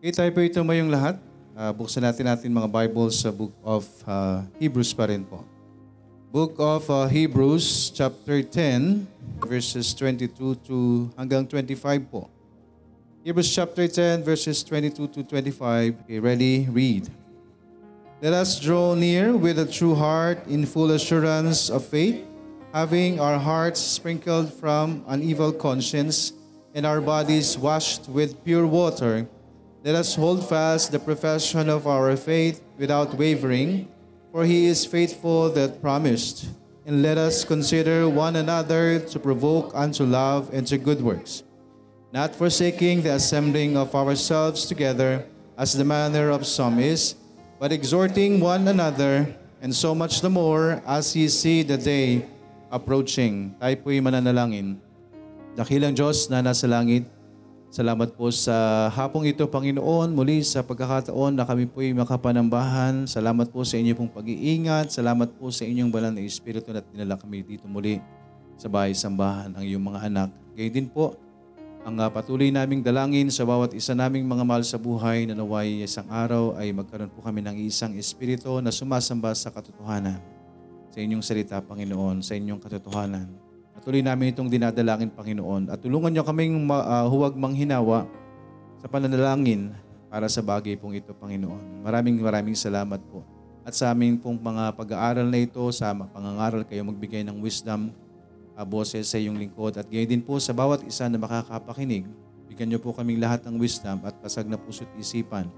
Okay, tayo po ito mayong lahat. Uh, buksan natin natin mga Bibles sa Book of uh, Hebrews pa rin po. Book of uh, Hebrews chapter 10 verses 22 to hanggang 25 po. Hebrews chapter 10 verses 22 to 25. Okay, ready? Read. Let us draw near with a true heart in full assurance of faith, having our hearts sprinkled from an evil conscience and our bodies washed with pure water. Let us hold fast the profession of our faith without wavering, for he is faithful that promised. And let us consider one another to provoke unto love and to good works, not forsaking the assembling of ourselves together, as the manner of some is, but exhorting one another, and so much the more as ye see the day approaching. Tayo po'y mananalangin. Dakilang Diyos na nasa langit, Salamat po sa hapong ito, Panginoon, muli sa pagkakataon na kami po'y makapanambahan. Salamat po sa inyo pong pag-iingat. Salamat po sa inyong banal na Espiritu na dinala kami dito muli sa bahay sambahan ng iyong mga anak. Gayun din po, ang uh, patuloy naming dalangin sa bawat isa naming mga mahal sa buhay na naway isang araw ay magkaroon po kami ng isang Espiritu na sumasamba sa katotohanan. Sa inyong salita, Panginoon, sa inyong katotohanan. Patuloy namin itong dinadalangin, Panginoon. At tulungan niyo kaming uh, huwag manghinawa sa pananalangin para sa bagay pong ito, Panginoon. Maraming maraming salamat po. At sa aming pong mga pag-aaral na ito, sa pangangaral kayo magbigay ng wisdom, uh, boses sa iyong lingkod. At gayon din po sa bawat isa na makakapakinig, bigyan niyo po kaming lahat ng wisdom at pasag na puso't isipan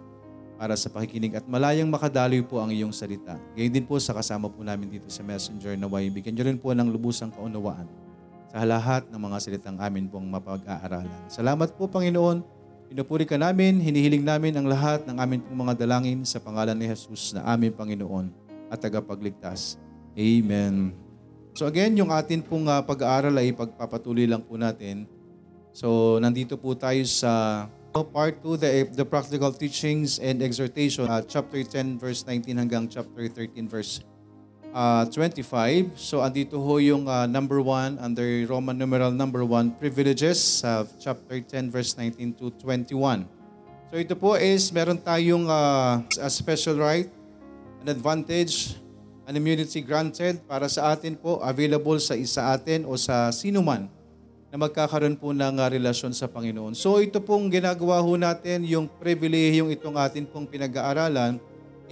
para sa pakikinig at malayang makadaloy po ang iyong salita. Gayon din po sa kasama po namin dito sa Messenger na way, bigyan niyo rin po ng lubusang kaunawaan sa lahat ng mga salitang amin pong mapag-aaralan. Salamat po, Panginoon. Pinupuri ka namin, hinihiling namin ang lahat ng amin pong mga dalangin sa pangalan ni Jesus na aming Panginoon at tagapagligtas. Amen. So again, yung atin pong uh, pag-aaral ay pagpapatuloy lang po natin. So nandito po tayo sa part 2, the, the practical teachings and exhortation, uh, chapter 10 verse 19 hanggang chapter 13 verse uh, 25. So andito ho yung uh, number 1 under Roman numeral number 1, privileges, uh, chapter 10 verse 19 to 21. So ito po is meron tayong uh, a special right, an advantage, an immunity granted para sa atin po, available sa isa atin o sa sino man na magkakaroon po ng uh, relasyon sa Panginoon. So ito pong ginagawa ho natin, yung privilehiyong itong atin pong pinag-aaralan,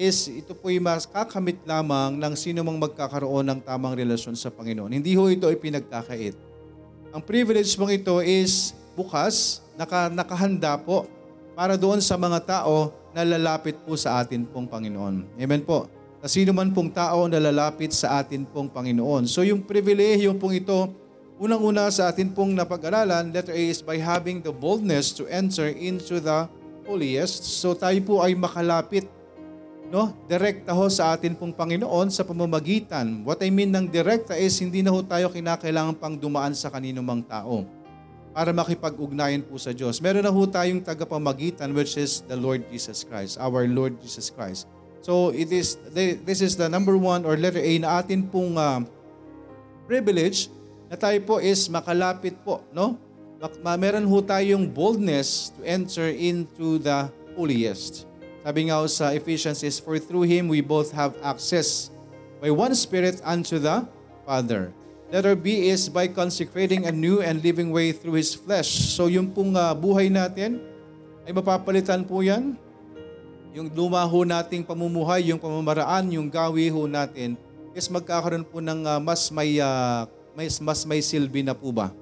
is ito po ay kakamit lamang ng sino mang magkakaroon ng tamang relasyon sa Panginoon. Hindi ho ito ay pinagkakait. Ang privilege mong ito is bukas, naka, nakahanda po para doon sa mga tao na lalapit po sa atin pong Panginoon. Amen po. Sa sino man pong tao na lalapit sa atin pong Panginoon. So yung privilege pong ito, unang-una sa atin pong napag-aralan, letter A is by having the boldness to enter into the holiest. So tayo po ay makalapit no, direkta ho sa atin pong Panginoon sa pamamagitan. What I mean ng direkta is hindi na ho tayo kinakailangan pang dumaan sa kanino mang tao para makipag-ugnayan po sa Diyos. Meron na ho tayong tagapamagitan which is the Lord Jesus Christ, our Lord Jesus Christ. So it is this is the number one or letter A na atin pong uh, privilege na tayo po is makalapit po, no? Meron ho tayong boldness to enter into the holiest. Sabi nga sa Ephesians is, For through Him we both have access by one Spirit unto the Father. Letter B is by consecrating a new and living way through His flesh. So yung pong uh, buhay natin ay mapapalitan po yan. Yung luma ho nating pamumuhay, yung pamamaraan, yung gawi ho natin is magkakaroon po ng uh, mas may uh, mas, mas may silbi na po ba?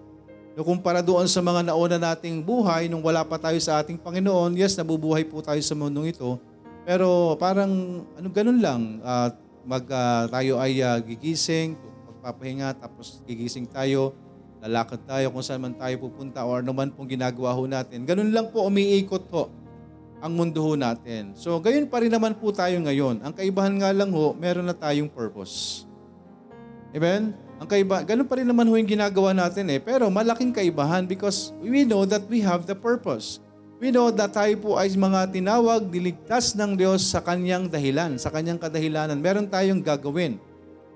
No, kumpara doon sa mga nauna nating buhay, nung wala pa tayo sa ating Panginoon, yes, nabubuhay po tayo sa mundong ito. Pero parang, ano, ganun lang. Uh, mag, uh, tayo ay uh, gigising, magpapahinga, tapos gigising tayo, lalakad tayo kung saan man tayo pupunta or ano man pong ginagawa ho natin. Ganun lang po umiikot ho ang mundo ho natin. So, gayon pa rin naman po tayo ngayon. Ang kaibahan nga lang ho, meron na tayong purpose. Amen? Ang kaiba, ganun pa rin naman ho yung ginagawa natin eh. Pero malaking kaibahan because we know that we have the purpose. We know that tayo po ay mga tinawag, diligtas ng Diyos sa kanyang dahilan, sa kanyang kadahilanan. Meron tayong gagawin.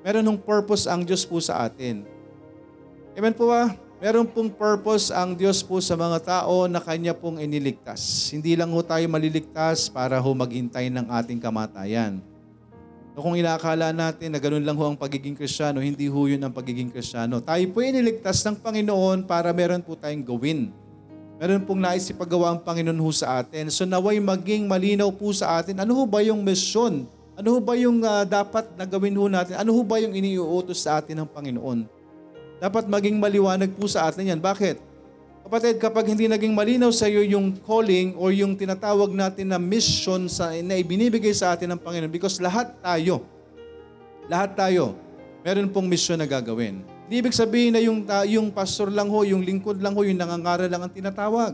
Meron ng purpose ang Diyos po sa atin. Amen po ba? Meron pong purpose ang Diyos po sa mga tao na Kanya pong iniligtas. Hindi lang ho tayo maliligtas para ho maghintay ng ating kamatayan. So kung inaakala natin na ganun lang ho ang pagiging Kristiyano, hindi ho yun ang pagiging Kristiyano. Tayo po iniligtas ng Panginoon para meron po tayong gawin. Meron pong nais ipagawa ang Panginoon ho sa atin. So naway maging malinaw po sa atin, ano ho ba yung mission? Ano ho ba yung uh, dapat na gawin ho natin? Ano ho ba yung iniuutos sa atin ng Panginoon? Dapat maging maliwanag po sa atin yan. Bakit? Kapatid, kapag hindi naging malinaw sa iyo yung calling or yung tinatawag natin na mission sa, na ibinibigay sa atin ng Panginoon because lahat tayo, lahat tayo, meron pong mission na gagawin. Hindi ibig sabihin na yung, uh, yung pastor lang ho, yung lingkod lang ho, yung nangangaral lang ang tinatawag.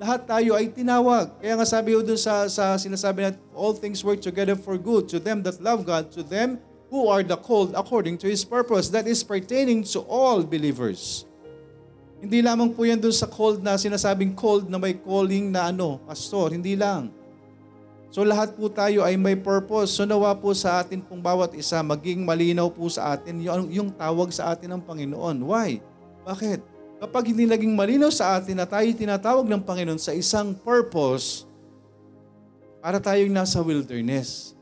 Lahat tayo ay tinawag. Kaya nga sabi ho dun sa, sa sinasabi na all things work together for good to them that love God, to them who are the called according to His purpose. That is pertaining to all believers. Hindi lamang po yan dun sa called na sinasabing called na may calling na ano, pastor. Hindi lang. So lahat po tayo ay may purpose. So nawa po sa atin pong bawat isa, maging malinaw po sa atin yung, yung tawag sa atin ng Panginoon. Why? Bakit? Kapag hindi naging malinaw sa atin na tayo tinatawag ng Panginoon sa isang purpose, para tayong nasa wilderness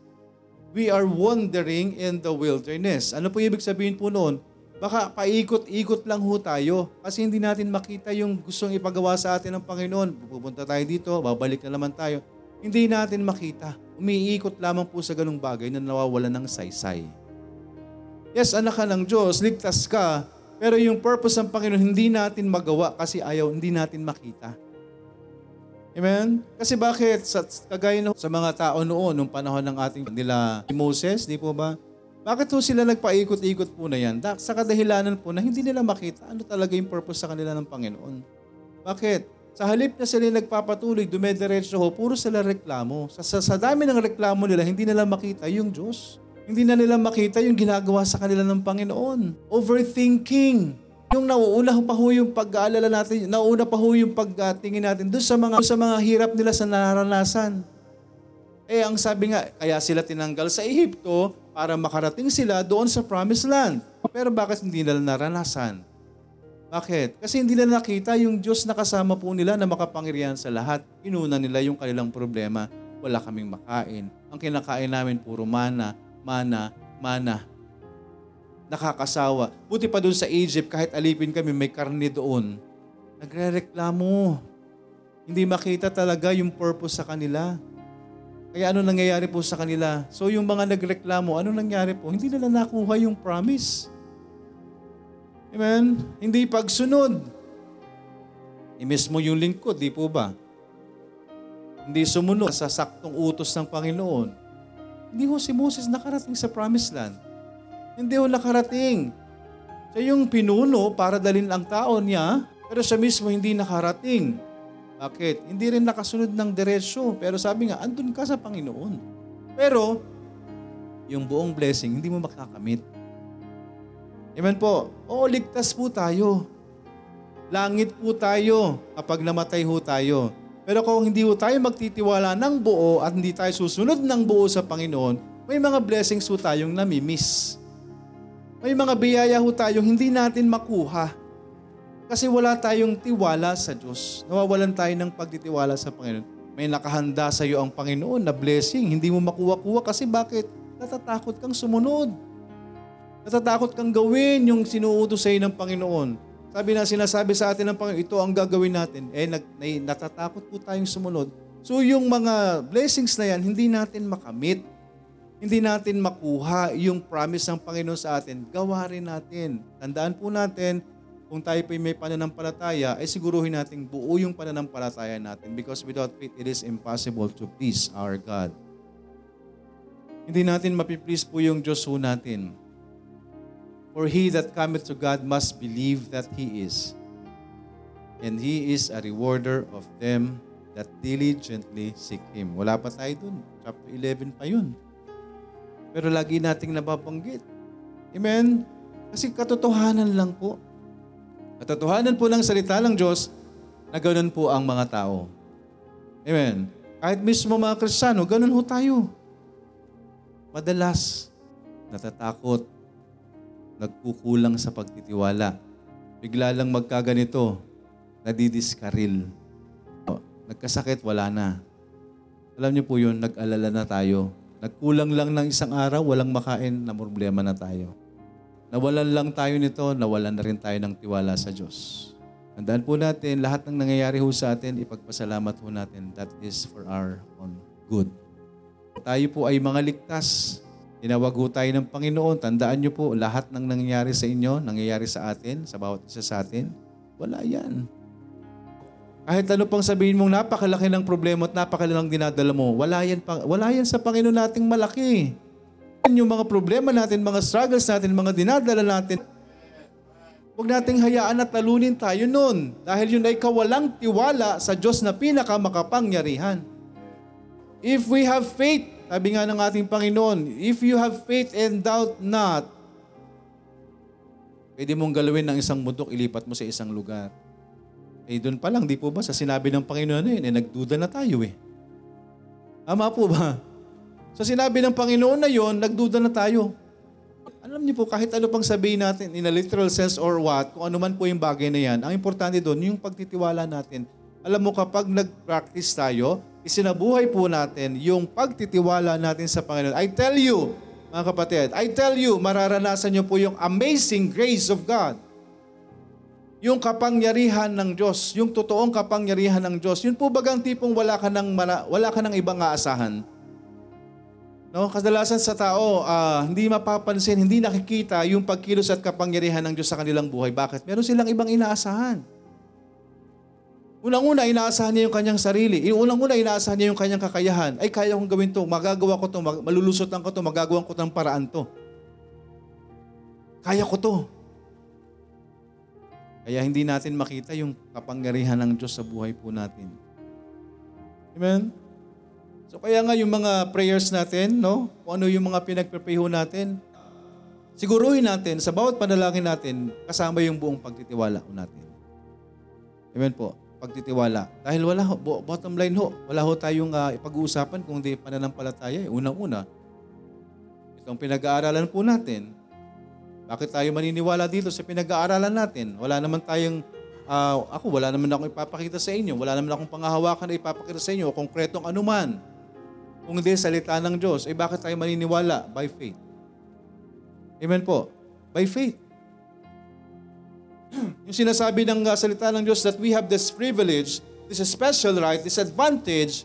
we are wandering in the wilderness. Ano po ibig sabihin po noon? Baka paikot-ikot lang ho tayo kasi hindi natin makita yung gustong ipagawa sa atin ng Panginoon. Pupunta tayo dito, babalik na naman tayo. Hindi natin makita. Umiikot lamang po sa ganung bagay na nawawala ng saysay. Yes, anak ka ng Diyos, ligtas ka, pero yung purpose ng Panginoon hindi natin magawa kasi ayaw, hindi natin makita. Amen? Kasi bakit? Sa, kagaya no, sa mga tao noon, nung panahon ng ating nila Moses, di po ba? Bakit po sila nagpaikot-ikot po na yan? Sa kadahilanan po na hindi nila makita ano talaga yung purpose sa kanila ng Panginoon. Bakit? Sa halip na sila nagpapatuloy, dumediretso ho, puro sila reklamo. Sa, sa, sa dami ng reklamo nila, hindi nila makita yung Diyos. Hindi na nila makita yung ginagawa sa kanila ng Panginoon. Overthinking. Yung nauuna pa ho yung pag-aalala natin, nauuna pa ho yung pagtingin natin doon sa mga sa mga hirap nila sa naranasan. Eh ang sabi nga, kaya sila tinanggal sa Ehipto para makarating sila doon sa promised land. Pero bakit hindi nila naranasan? Bakit? Kasi hindi nila nakita yung Diyos na kasama po nila na makapangyarihan sa lahat. Inuna nila yung kanilang problema. Wala kaming makain. Ang kinakain namin puro mana, mana, mana nakakasawa. Buti pa doon sa Egypt, kahit alipin kami, may karne doon. Nagre-reklamo. Hindi makita talaga yung purpose sa kanila. Kaya ano nangyayari po sa kanila? So yung mga nagreklamo, ano nangyari po? Hindi nila nakuha yung promise. Amen? Hindi pagsunod. Imis mo yung lingkod, di po ba? Hindi sumunod sa saktong utos ng Panginoon. Hindi ho si Moses nakarating sa promised land. Hindi ho nakarating. Siya yung pinuno para dalin ang tao niya, pero siya mismo hindi nakarating. Bakit? Hindi rin nakasunod ng diretsyo. Pero sabi nga, andun ka sa Panginoon. Pero, yung buong blessing, hindi mo makakamit. Amen po. Oo, ligtas po tayo. Langit po tayo kapag namatay ho tayo. Pero kung hindi ho tayo magtitiwala ng buo at hindi tayo susunod ng buo sa Panginoon, may mga blessings ho tayong namimiss. May mga biyaya ho tayong hindi natin makuha kasi wala tayong tiwala sa Diyos. Nawawalan tayo ng pagtitiwala sa Panginoon. May nakahanda sa iyo ang Panginoon na blessing. Hindi mo makuha-kuha kasi bakit? Natatakot kang sumunod. Natatakot kang gawin yung sinuutos sa iyo ng Panginoon. Sabi na sinasabi sa atin ng Panginoon, ito ang gagawin natin. Eh, nat- natatakot po tayong sumunod. So yung mga blessings na yan, hindi natin makamit hindi natin makuha yung promise ng Panginoon sa atin, gawa rin natin. Tandaan po natin, kung tayo po may pananampalataya, ay siguruhin natin buo yung pananampalataya natin because without faith, it is impossible to please our God. Hindi natin mapiplease po yung Diyos po natin. For he that cometh to God must believe that He is. And He is a rewarder of them that diligently seek Him. Wala pa tayo dun. Chapter 11 pa yun. Pero lagi nating nababanggit. Amen? Kasi katotohanan lang po. Katotohanan po ng salita ng Diyos na ganun po ang mga tao. Amen? Kahit mismo mga Kristiyano, ganun ho tayo. Madalas, natatakot, nagkukulang sa pagtitiwala. bigla lang magkaganito, nadidiskaril. Nagkasakit, wala na. Alam niyo po yun, nag-alala na tayo. Nagkulang lang ng isang araw, walang makain, na problema na tayo. Nawalan lang tayo nito, nawalan na rin tayo ng tiwala sa Diyos. Tandaan po natin, lahat ng nangyayari ho sa atin, ipagpasalamat ho natin. That is for our own good. Tayo po ay mga ligtas. Tinawag ho tayo ng Panginoon. Tandaan niyo po, lahat ng nangyayari sa inyo, nangyayari sa atin, sa bawat isa sa atin, wala yan. Kahit ano pang sabihin mong napakalaki ng problema at napakalalang dinadala mo, wala yan, pa, wala yan sa Panginoon nating malaki. Yung mga problema natin, mga struggles natin, mga dinadala natin, huwag nating hayaan na talunin tayo nun. Dahil yun ay kawalang tiwala sa Diyos na pinakamakapangyarihan. If we have faith, sabi nga ng ating Panginoon, if you have faith and doubt not, pwede mong galawin ng isang bundok, ilipat mo sa isang lugar. Eh doon pa lang, di po ba, sa sinabi ng Panginoon na yun, eh, nagduda na tayo eh. Tama po ba? Sa sinabi ng Panginoon na yon, nagduda na tayo. Alam niyo po, kahit ano pang sabihin natin, in a literal sense or what, kung ano man po yung bagay na yan, ang importante doon, yung pagtitiwala natin. Alam mo, kapag nag-practice tayo, isinabuhay po natin yung pagtitiwala natin sa Panginoon. I tell you, mga kapatid, I tell you, mararanasan niyo po yung amazing grace of God. Yung kapangyarihan ng Diyos, yung totoong kapangyarihan ng Diyos. Yun po bagang tipong wala ka ng, wala ka ng ibang aasahan. No, kadalasan sa tao, ah, hindi mapapansin, hindi nakikita yung pagkilos at kapangyarihan ng Diyos sa kanilang buhay. Bakit? Meron silang ibang inaasahan. Unang-una, inaasahan niya yung kanyang sarili. Unang-una, inaasahan niya yung kanyang kakayahan. Ay, kaya kong gawin to, magagawa ko to, mag- malulusotan ko to, magagawa ko ng paraan to. Kaya ko to. Kaya hindi natin makita yung kapangyarihan ng Diyos sa buhay po natin. Amen? So kaya nga yung mga prayers natin, no? Kung ano yung mga pinagpre natin, siguruhin natin sa bawat panalangin natin, kasama yung buong pagtitiwala natin. Amen po. Pagtitiwala. Dahil wala ho, bo- bottom line ho, wala ho tayong uh, pag-uusapan kung di pananampalataya. Eh. Unang-una, itong pinag-aaralan po natin, bakit tayo maniniwala dito sa pinag-aaralan natin? Wala naman tayong, ah, ako, wala naman akong ipapakita sa inyo. Wala naman akong pangahawakan na ipapakita sa inyo o konkretong anuman. Kung hindi salita ng Diyos, eh bakit tayo maniniwala? By faith. Amen po. By faith. Yung sinasabi ng uh, salita ng Diyos that we have this privilege, this special right, this advantage,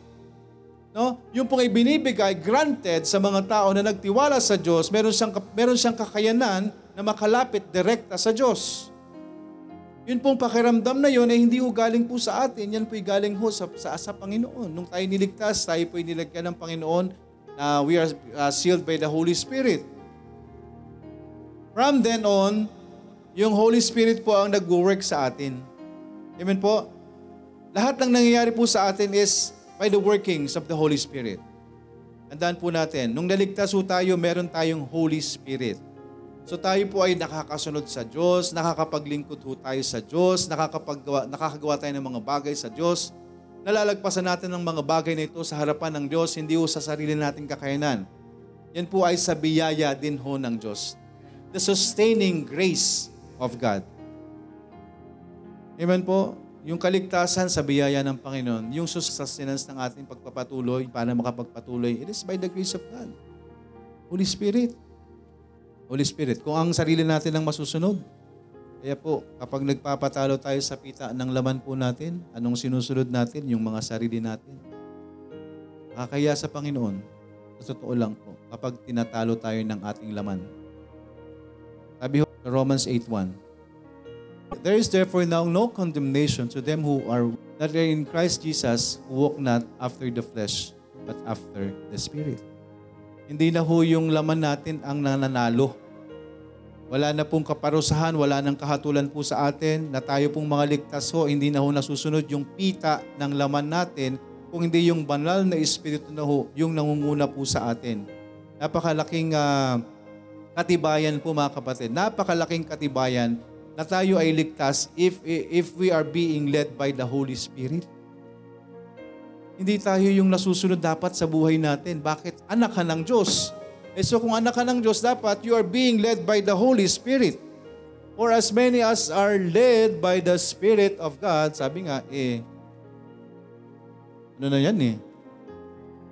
no? Yung pong ibinibigay, granted sa mga tao na nagtiwala sa Diyos, meron siyang, meron siyang kakayanan na makalapit direkta sa Diyos. Yun pong pakiramdam na yun ay hindi ho galing po sa atin. Yan po'y galing ho sa, sa, sa Panginoon. Nung tayo niligtas, tayo po'y nilagyan ng Panginoon na we are uh, sealed by the Holy Spirit. From then on, yung Holy Spirit po ang nag-work sa atin. Amen po? Lahat ng nangyayari po sa atin is by the workings of the Holy Spirit. Tandaan po natin, nung naligtas po tayo, meron tayong Holy Spirit. So tayo po ay nakakasunod sa Diyos, nakakapaglingkod po tayo sa Diyos, nakakapagawa, nakakagawa tayo ng mga bagay sa Diyos. Nalalagpasan natin ng mga bagay na ito sa harapan ng Diyos, hindi po sa sarili nating kakayanan. Yan po ay sa biyaya din ho ng Diyos. The sustaining grace of God. Amen po? Yung kaligtasan sa biyaya ng Panginoon, yung sustenance ng ating pagpapatuloy para makapagpatuloy, it is by the grace of God. Holy Spirit. Holy Spirit. Kung ang sarili natin ang masusunod, kaya po, kapag nagpapatalo tayo sa pita ng laman po natin, anong sinusunod natin? Yung mga sarili natin. Kakaya sa Panginoon, sa totoo lang po, kapag tinatalo tayo ng ating laman. Sabi ho, Romans 8.1, There is therefore now no condemnation to them who are that are in Christ Jesus, who walk not after the flesh, but after the Spirit. Hindi na ho yung laman natin ang nananalo. Wala na pong kaparusahan, wala nang kahatulan po sa atin na tayo pong mga ligtas ho, hindi na ho nasusunod yung pita ng laman natin, kung hindi yung banal na Espiritu na ho, yung nangunguna po sa atin. Napakalaking ah, katibayan po mga kapatid. Napakalaking katibayan na tayo ay ligtas if if we are being led by the Holy Spirit. Hindi tayo yung nasusunod dapat sa buhay natin. Bakit? Anak ka ng Diyos. Eh so kung anak ka ng Diyos, dapat you are being led by the Holy Spirit. For as many as are led by the Spirit of God, sabi nga, eh, ano na yan eh?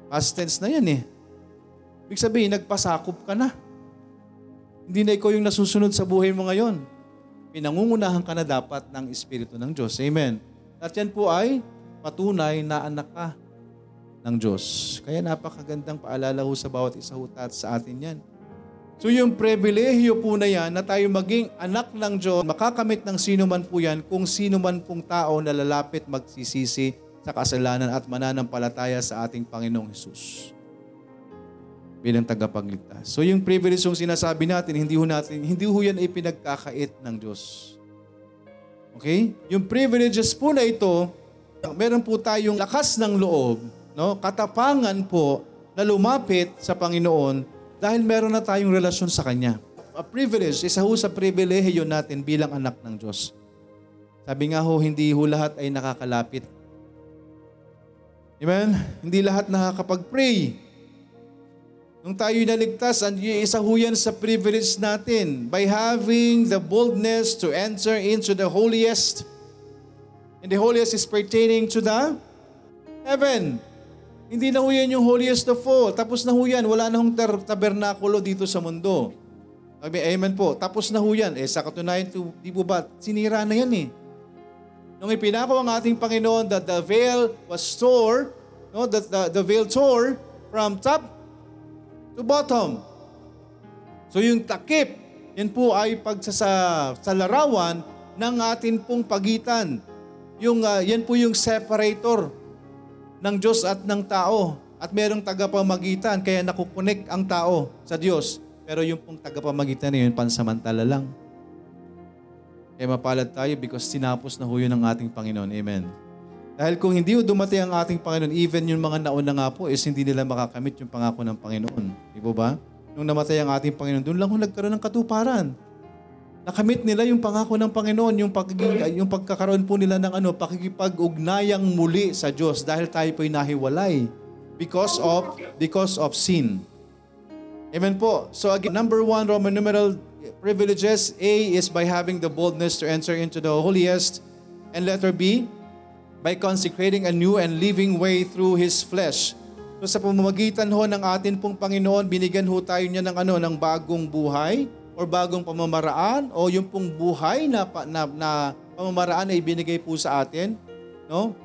Past tense na yan eh. Ibig sabihin, nagpasakop ka na. Hindi na ikaw yung nasusunod sa buhay mo ngayon. Pinangungunahan ka na dapat ng Espiritu ng Diyos. Amen. At yan po ay patunay na anak ka ng Diyos. Kaya napakagandang paalala ho sa bawat isa ho at sa atin yan. So yung pribilehiyo po na yan na tayo maging anak ng Diyos, makakamit ng sino man po yan kung sino man pong tao na lalapit magsisisi sa kasalanan at mananampalataya sa ating Panginoong Hesus bilang tagapagligtas. So yung privilege yung sinasabi natin, hindi ho natin, hindi ho yan ipinagkakait ng Diyos. Okay? Yung privileges po na ito, meron po tayong lakas ng loob, no? katapangan po na lumapit sa Panginoon dahil meron na tayong relasyon sa Kanya. A privilege, isa ho sa privilehiyo natin bilang anak ng Diyos. Sabi nga ho, hindi ho lahat ay nakakalapit. Amen? Hindi lahat nakakapag-pray. Nung tayo naligtas, isa ho yan sa privilege natin by having the boldness to enter into the holiest. And the holiest is pertaining to the heaven. Hindi na ho yan yung holiest of all. Tapos na ho yan. Wala na hong tabernakulo dito sa mundo. Sabi, amen po. Tapos na ho yan. Eh, sa katunayan, di po ba, sinira na yan eh. Nung ipinako ang ating Panginoon that the veil was tore, no, that the, the veil tore from top to bottom. So yung takip, yan po ay pagsasa sa larawan ng atin pong pagitan. Yung, uh, yan po yung separator ng Diyos at ng tao. At merong tagapamagitan, kaya nakukunik ang tao sa Diyos. Pero yung pong tagapamagitan na yun, pansamantala lang. Kaya mapalad tayo because sinapos na ho yun ng ating Panginoon. Amen. Dahil kung hindi dumating ang ating Panginoon, even yung mga nauna nga po is hindi nila makakamit yung pangako ng Panginoon. Di ba ba? Nung namatay ang ating Panginoon, doon lang ho nagkaroon ng katuparan. Nakamit nila yung pangako ng Panginoon, yung, pagiging, yung pagkakaroon po nila ng ano, pakikipag-ugnayang muli sa Diyos dahil tayo po'y nahiwalay because of because of sin. Amen po. So again, number one, Roman numeral privileges. A is by having the boldness to enter into the holiest. And letter B, by consecrating a new and living way through His flesh. So sa pamamagitan ho ng atin pong Panginoon, binigyan ho tayo niya ng ano, ng bagong buhay, or bagong pamamaraan o yung pong buhay na, na, na pamamaraan na ibinigay po sa atin, no?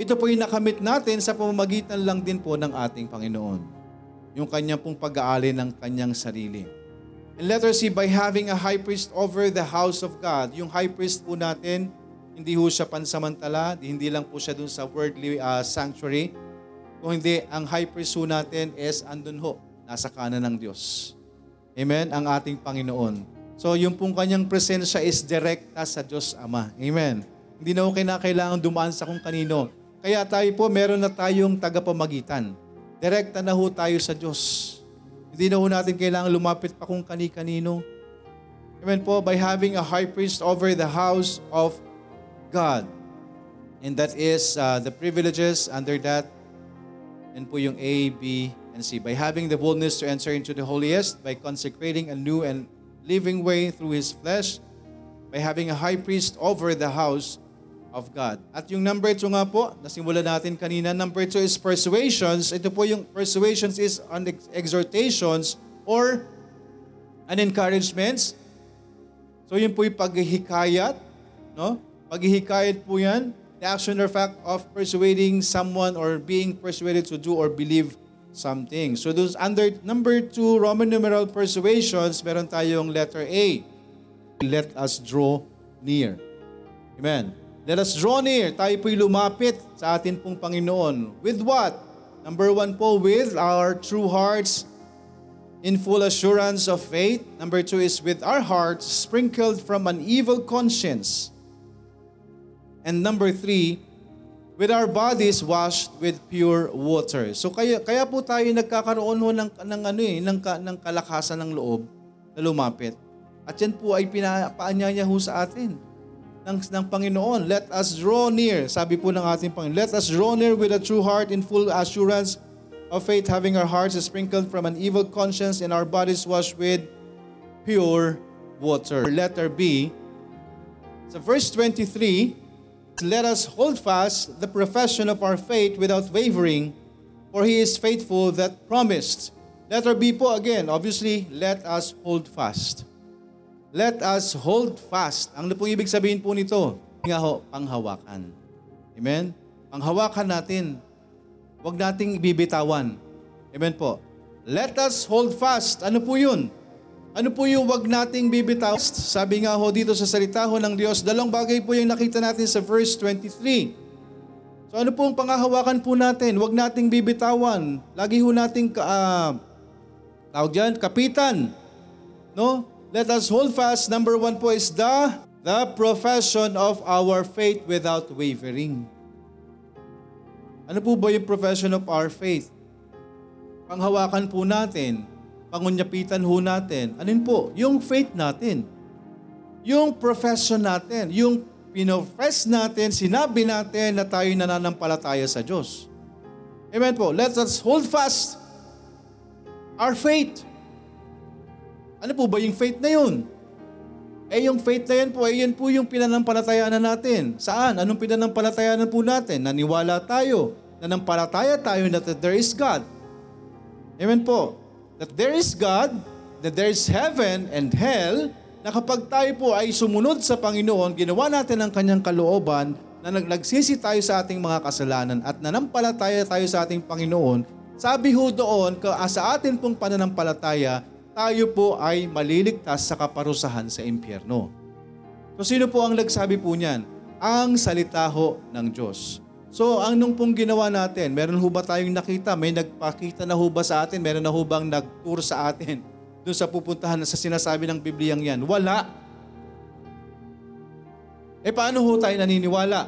Ito po yung nakamit natin sa pamamagitan lang din po ng ating Panginoon. Yung kanyang pong pag-aali ng kanyang sarili. And letter C, by having a high priest over the house of God. Yung high priest po natin, hindi ho siya pansamantala, hindi lang po siya dun sa worldly uh, sanctuary. Kung hindi, ang high priest po natin is andun ho, nasa kanan ng Diyos. Amen? Ang ating Panginoon. So yung pong kanyang presensya is direkta sa Diyos Ama. Amen? Hindi na ho kinakailangan dumaan sa kung kanino. Kaya tayo po, meron na tayong tagapamagitan. Direkta na ho tayo sa Diyos. Hindi na ho natin kailangan lumapit pa kung kani-kanino. Amen po, by having a high priest over the house of God. And that is uh, the privileges under that. And po yung A, B, and C. By having the boldness to enter into the holiest, by consecrating a new and living way through His flesh, by having a high priest over the house of God. At yung number two nga po, nasimula natin kanina, number two is persuasions. Ito po yung persuasions is on exhortations or an encouragements. So yun po yung paghihikayat, no? Paghihikayat po yan, the action or fact of persuading someone or being persuaded to do or believe something. So those under number two, Roman numeral persuasions, meron tayong letter A. Let us draw near. Amen. Let us draw near. Tayo po'y lumapit sa atin pong Panginoon. With what? Number one po, with our true hearts in full assurance of faith. Number two is with our hearts sprinkled from an evil conscience. And number three, with our bodies washed with pure water. So kaya kaya po tayo nagkakaroon ho ng ng ano eh ng, ng kalakasan ng loob na lumapit. At yan po ay pinapaanyaya ho sa atin ng, ng Panginoon. Let us draw near. Sabi po ng ating Panginoon, let us draw near with a true heart in full assurance of faith, having our hearts sprinkled from an evil conscience and our bodies washed with pure water. Letter B, sa verse 23, Let us hold fast the profession of our faith without wavering, for He is faithful that promised. Letter B po again, obviously, let us hold fast. Let us hold fast. Ang pong ibig sabihin po nito? Nga ho, panghawakan. Amen? Panghawakan natin. Huwag nating ibibitawan. Amen po. Let us hold fast. Ano po yun? Ano po yung wag nating bibitaw? Sabi nga ho dito sa salita ho ng Diyos, dalawang bagay po yung nakita natin sa verse 23. So ano po ang pangahawakan po natin? Wag nating bibitawan. Lagi ho nating uh, tawag dyan, kapitan. No? Let us hold fast. Number one po is the, the profession of our faith without wavering. Ano po ba yung profession of our faith? Panghawakan po natin, pangunyapitan ho natin. Yun po? Yung faith natin. Yung profession natin. Yung pinofess natin, sinabi natin na tayo nananampalataya sa Diyos. Amen po. Let us hold fast our faith. Ano po ba yung faith na yun? Eh yung faith na yan po, eh yan po yung pinanampalatayaan natin. Saan? Anong pinanampalatayaan po natin? Naniwala tayo, nanampalataya tayo that there is God. Amen po. That there is God, that there is heaven and hell, na kapag tayo po ay sumunod sa Panginoon, ginawa natin ang kanyang kalooban, na nagsisi tayo sa ating mga kasalanan at nanampalataya tayo sa ating Panginoon, sabi ho doon, sa atin pong pananampalataya, tayo po ay maliligtas sa kaparusahan sa impyerno. So sino po ang nagsabi po niyan? Ang salita ho ng Diyos. So anong pong ginawa natin? Meron ho ba tayong nakita? May nagpakita na ho ba sa atin? Meron na ho bang nag-tour sa atin? Doon sa pupuntahan sa sinasabi ng Bibliyang yan? Wala. Eh paano ho tayo naniniwala?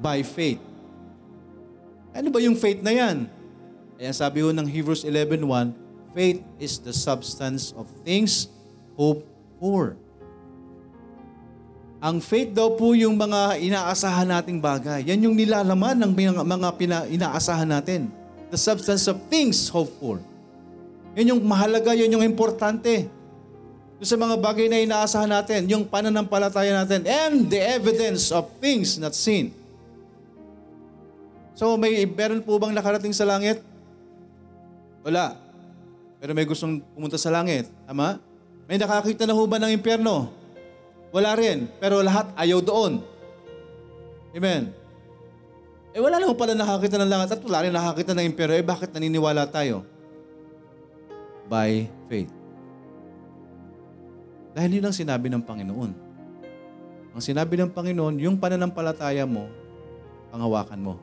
By faith. Ano ba yung faith na yan? Ayan sabi ho ng Hebrews 11.1, Faith is the substance of things hoped for. Ang faith daw po yung mga inaasahan nating bagay. Yan yung nilalaman ng mga, mga pina, inaasahan natin. The substance of things hoped for. Yan yung mahalaga, yan yung importante. Doon sa mga bagay na inaasahan natin, yung pananampalataya natin, and the evidence of things not seen. So may meron po bang nakarating sa langit? Wala. Pero may gustong pumunta sa langit. Tama? May nakakita na ho ba ng impyerno? Wala rin. Pero lahat ayaw doon. Amen. Eh wala naman pala nakakita ng langit at wala rin nakakita ng impyerno. Eh bakit naniniwala tayo? By faith. Dahil yun ang sinabi ng Panginoon. Ang sinabi ng Panginoon, yung pananampalataya mo, panghawakan mo.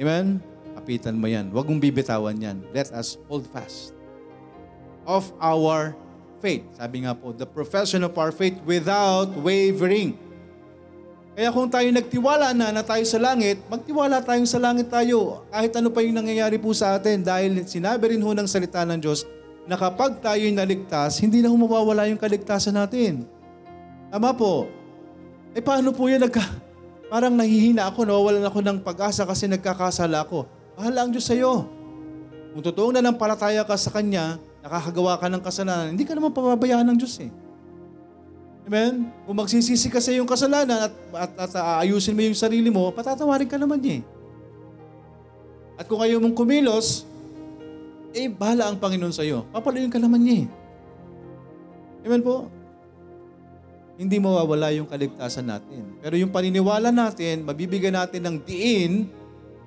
Amen? Kapitan mo yan. Huwag mong bibitawan yan. Let us hold fast of our faith. Sabi nga po, the profession of our faith without wavering. Kaya kung tayo nagtiwala na na tayo sa langit, magtiwala tayong sa langit tayo. Kahit ano pa yung nangyayari po sa atin dahil sinabi rin ho ng salita ng Diyos na kapag tayo'y naligtas, hindi na ho mawawala yung kaligtasan natin. Tama po. Eh paano po yan? Nagka, parang nahihina ako, nawawalan ako ng pag-asa kasi nagkakasala ako. Bahala ang Diyos sa iyo. Kung totoong palataya ka sa Kanya, nakakagawa ka ng kasalanan, hindi ka naman pababayaan ng Diyos eh. Amen? Kung magsisisi ka sa iyong kasalanan at, at, at aayusin mo yung sarili mo, patatawarin ka naman niya eh. At kung ayaw mong kumilos, eh, bahala ang Panginoon sa iyo. Papaluin ka naman niya eh. Amen po? Hindi mawawala yung kaligtasan natin. Pero yung paniniwala natin, mabibigyan natin ng diin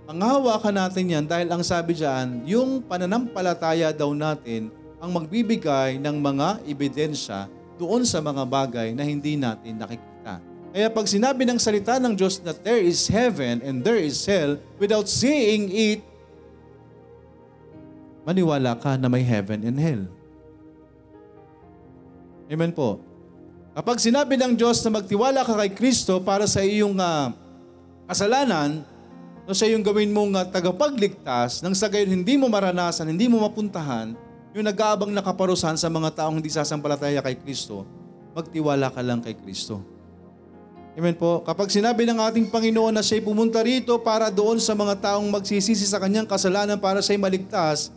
Panghawakan natin yan dahil ang sabi diyan, yung pananampalataya daw natin ang magbibigay ng mga ebidensya doon sa mga bagay na hindi natin nakikita. Kaya pag sinabi ng salita ng Diyos that there is heaven and there is hell, without seeing it, maniwala ka na may heaven and hell. Amen po. Kapag sinabi ng Diyos na magtiwala ka kay Kristo para sa iyong uh, kasalanan, no, sa yung gawin mong uh, tagapagligtas, nang sa gayon hindi mo maranasan, hindi mo mapuntahan, yung nag-aabang nakaparusahan sa mga taong hindi sasampalataya kay Kristo, magtiwala ka lang kay Kristo. Amen po. Kapag sinabi ng ating Panginoon na siya'y pumunta rito para doon sa mga taong magsisisi sa kanyang kasalanan para siya'y maligtas,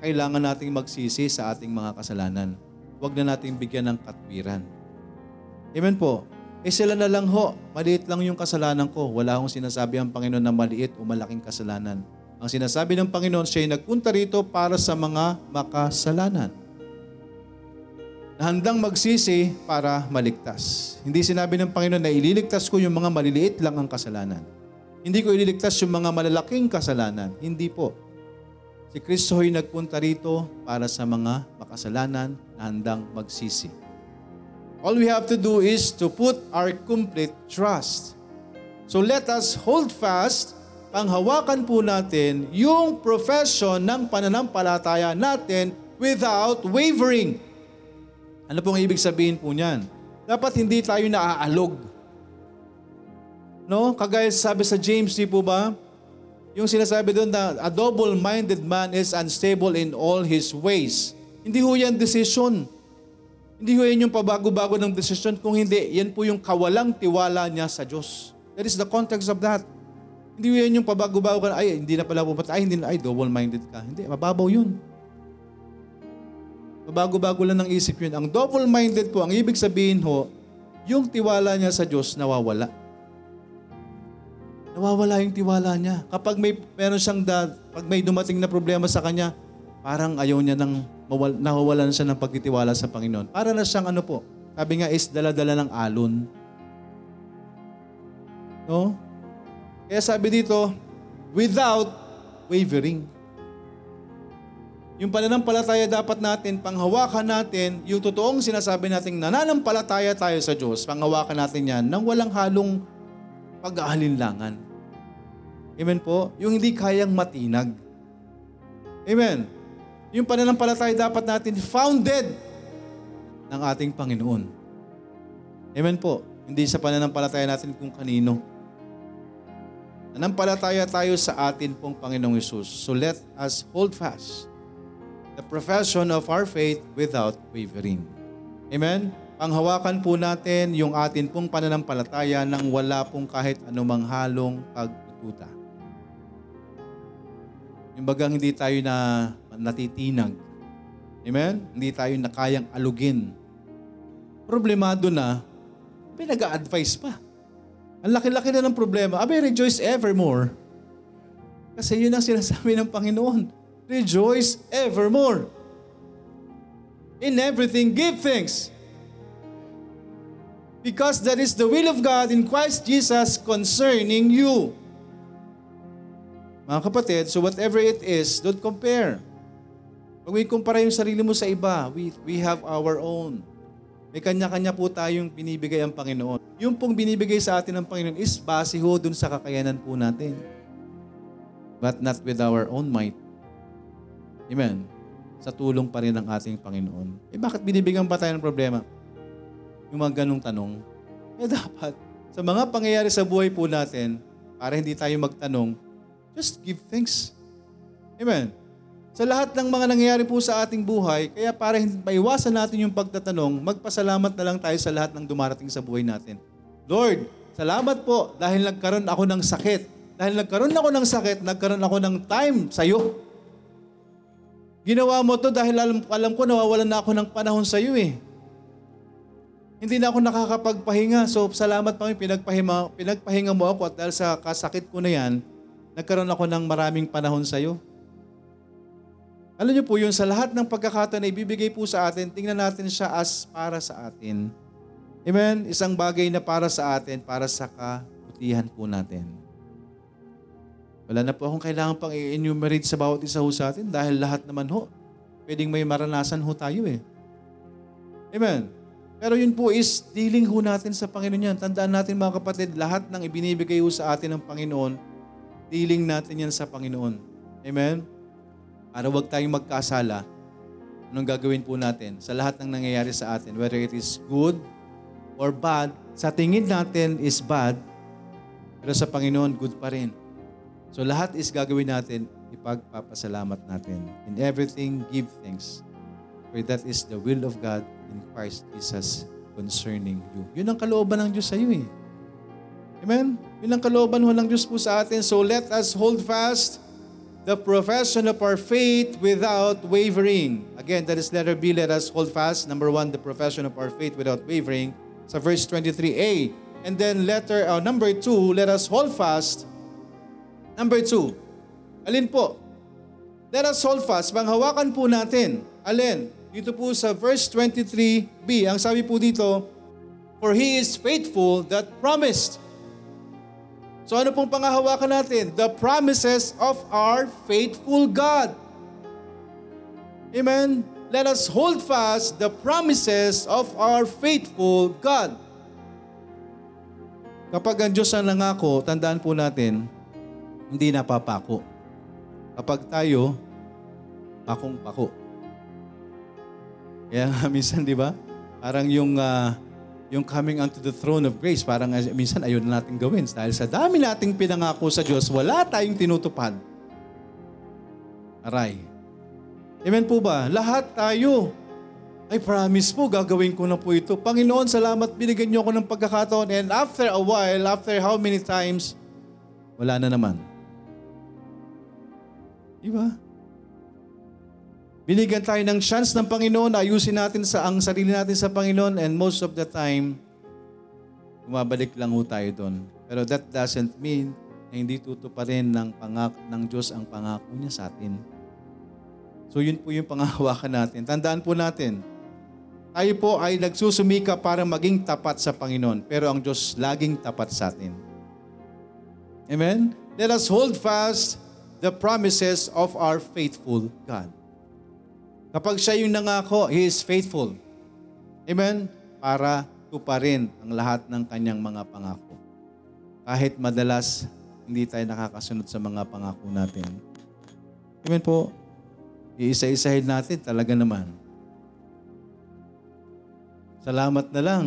kailangan nating magsisi sa ating mga kasalanan. wag na nating bigyan ng katwiran. Amen po. Eh sila na lang ho, maliit lang yung kasalanan ko. Wala akong sinasabi ang Panginoon na maliit o malaking kasalanan. Ang sinasabi ng Panginoon, siya ay nagpunta rito para sa mga makasalanan. Na handang magsisi para maligtas. Hindi sinabi ng Panginoon na ililigtas ko yung mga maliliit lang ang kasalanan. Hindi ko ililigtas yung mga malalaking kasalanan. Hindi po. Si Kristo ay nagpunta rito para sa mga makasalanan na handang magsisi. All we have to do is to put our complete trust. So let us hold fast, panghawakan po natin yung profession ng pananampalataya natin without wavering. Ano pong ibig sabihin po niyan? Dapat hindi tayo naaalog. No? Kagaya sabi sa James, di po ba? Yung sinasabi doon na a double-minded man is unstable in all his ways. Hindi ho yan decision. Hindi ho yan yung pabago-bago ng desisyon. Kung hindi, yan po yung kawalang tiwala niya sa Diyos. That is the context of that. Hindi yan yung pabago-bago ka, ay, hindi na pala pupunta, ay, hindi na, ay, double-minded ka. Hindi, mababaw yun. Pabago-bago lang ng isip yun. Ang double-minded po, ang ibig sabihin ho, yung tiwala niya sa Diyos nawawala. Nawawala yung tiwala niya. Kapag may meron siyang da, pag may dumating na problema sa kanya, parang ayaw niya nang mawal, nawawalan siya ng pagtitiwala sa Panginoon. Para na siyang ano po, sabi nga is dala-dala ng alon. No? Kaya sabi dito, without wavering. Yung pananampalataya dapat natin, panghawakan natin, yung totoong sinasabi natin, nananampalataya tayo sa Diyos, panghawakan natin yan nang walang halong pag-aalinlangan. Amen po? Yung hindi kayang matinag. Amen. Yung pananampalataya dapat natin founded ng ating Panginoon. Amen po. Hindi sa pananampalataya natin kung kanino. Nanampalataya tayo sa atin pong Panginoong Yesus. So let us hold fast the profession of our faith without wavering. Amen? Panghawakan po natin yung atin pong pananampalataya nang wala pong kahit anumang halong pagtututa. Yung bagang hindi tayo na natitinag. Amen? Hindi tayo na kayang alugin. Problemado na, pinag-a-advise pa. Ang laki-laki na ng problema. Abe, rejoice evermore. Kasi yun ang sinasabi ng Panginoon. Rejoice evermore. In everything, give thanks. Because that is the will of God in Christ Jesus concerning you. Mga kapatid, so whatever it is, don't compare. Pag may kumpara yung sarili mo sa iba, we, we have our own. May kanya-kanya po tayong binibigay ang Panginoon. Yung pong binibigay sa atin ng Panginoon is base ho dun sa kakayanan po natin. But not with our own might. Amen. Sa tulong pa rin ng ating Panginoon. Eh bakit binibigyan pa tayo ng problema? Yung mga ganong tanong. Eh dapat, sa mga pangyayari sa buhay po natin, para hindi tayo magtanong, just give thanks. Amen. Sa lahat ng mga nangyayari po sa ating buhay, kaya para hindi maiwasan natin yung pagtatanong, magpasalamat na lang tayo sa lahat ng dumarating sa buhay natin. Lord, salamat po dahil nagkaroon ako ng sakit. Dahil nagkaroon ako ng sakit, nagkaroon ako ng time sa iyo. Ginawa mo to dahil alam, alam ko nawawalan na ako ng panahon sa iyo eh. Hindi na ako nakakapagpahinga. So salamat pa pinagpahinga, pinagpahinga mo ako at dahil sa kasakit ko na yan, nagkaroon ako ng maraming panahon sa iyo. Alam niyo po yun, sa lahat ng pagkakataon na ibibigay po sa atin, tingnan natin siya as para sa atin. Amen? Isang bagay na para sa atin, para sa kabutihan po natin. Wala na po akong kailangan pang i-enumerate sa bawat isa ho sa atin dahil lahat naman ho, pwedeng may maranasan ho tayo eh. Amen? Pero yun po is dealing ho natin sa Panginoon yan. Tandaan natin mga kapatid, lahat ng ibinibigay ho sa atin ng Panginoon, dealing natin yan sa Panginoon. Amen? Para wag tayong magkasala, anong gagawin po natin sa lahat ng nangyayari sa atin, whether it is good or bad, sa tingin natin is bad, pero sa Panginoon, good pa rin. So lahat is gagawin natin, ipagpapasalamat natin. In everything, give thanks. For that is the will of God in Christ Jesus concerning you. Yun ang kalooban ng Diyos sa iyo eh. Amen? Yun ang kalooban ho ng Diyos po sa atin. So let us hold fast the profession of our faith without wavering. Again, that is letter B. Let us hold fast. Number one, the profession of our faith without wavering. Sa verse 23a. And then letter uh, number two, let us hold fast. Number two, alin po? Let us hold fast. Panghawakan po natin. Alin? Dito po sa verse 23b, ang sabi po dito, For He is faithful that promised. So ano pong pangahawakan natin? The promises of our faithful God. Amen? Let us hold fast the promises of our faithful God. Kapag ang Diyos ang nangako, tandaan po natin, hindi napapako. Kapag tayo, pakong-pako. Kaya nga minsan, di ba? Parang yung, ah, yung coming unto the throne of grace, parang minsan ayun na natin gawin. Dahil sa dami nating pinangako sa Diyos, wala tayong tinutupad. Aray. Amen po ba? Lahat tayo. I promise po, gagawin ko na po ito. Panginoon, salamat, binigyan niyo ako ng pagkakataon. And after a while, after how many times, wala na naman. Di ba? Binigyan tayo ng chance ng Panginoon, ayusin natin sa ang sarili natin sa Panginoon and most of the time, bumabalik lang ho tayo doon. Pero that doesn't mean na hindi tutuparin ng pangako ng Diyos ang pangako niya sa atin. So yun po yung pangahawakan natin. Tandaan po natin, tayo po ay nagsusumika para maging tapat sa Panginoon, pero ang Diyos laging tapat sa atin. Amen? Let us hold fast the promises of our faithful God. Kapag siya yung nangako, He is faithful. Amen? Para tuparin ang lahat ng kanyang mga pangako. Kahit madalas hindi tayo nakakasunod sa mga pangako natin. Amen po? Iisa-isahin natin talaga naman. Salamat na lang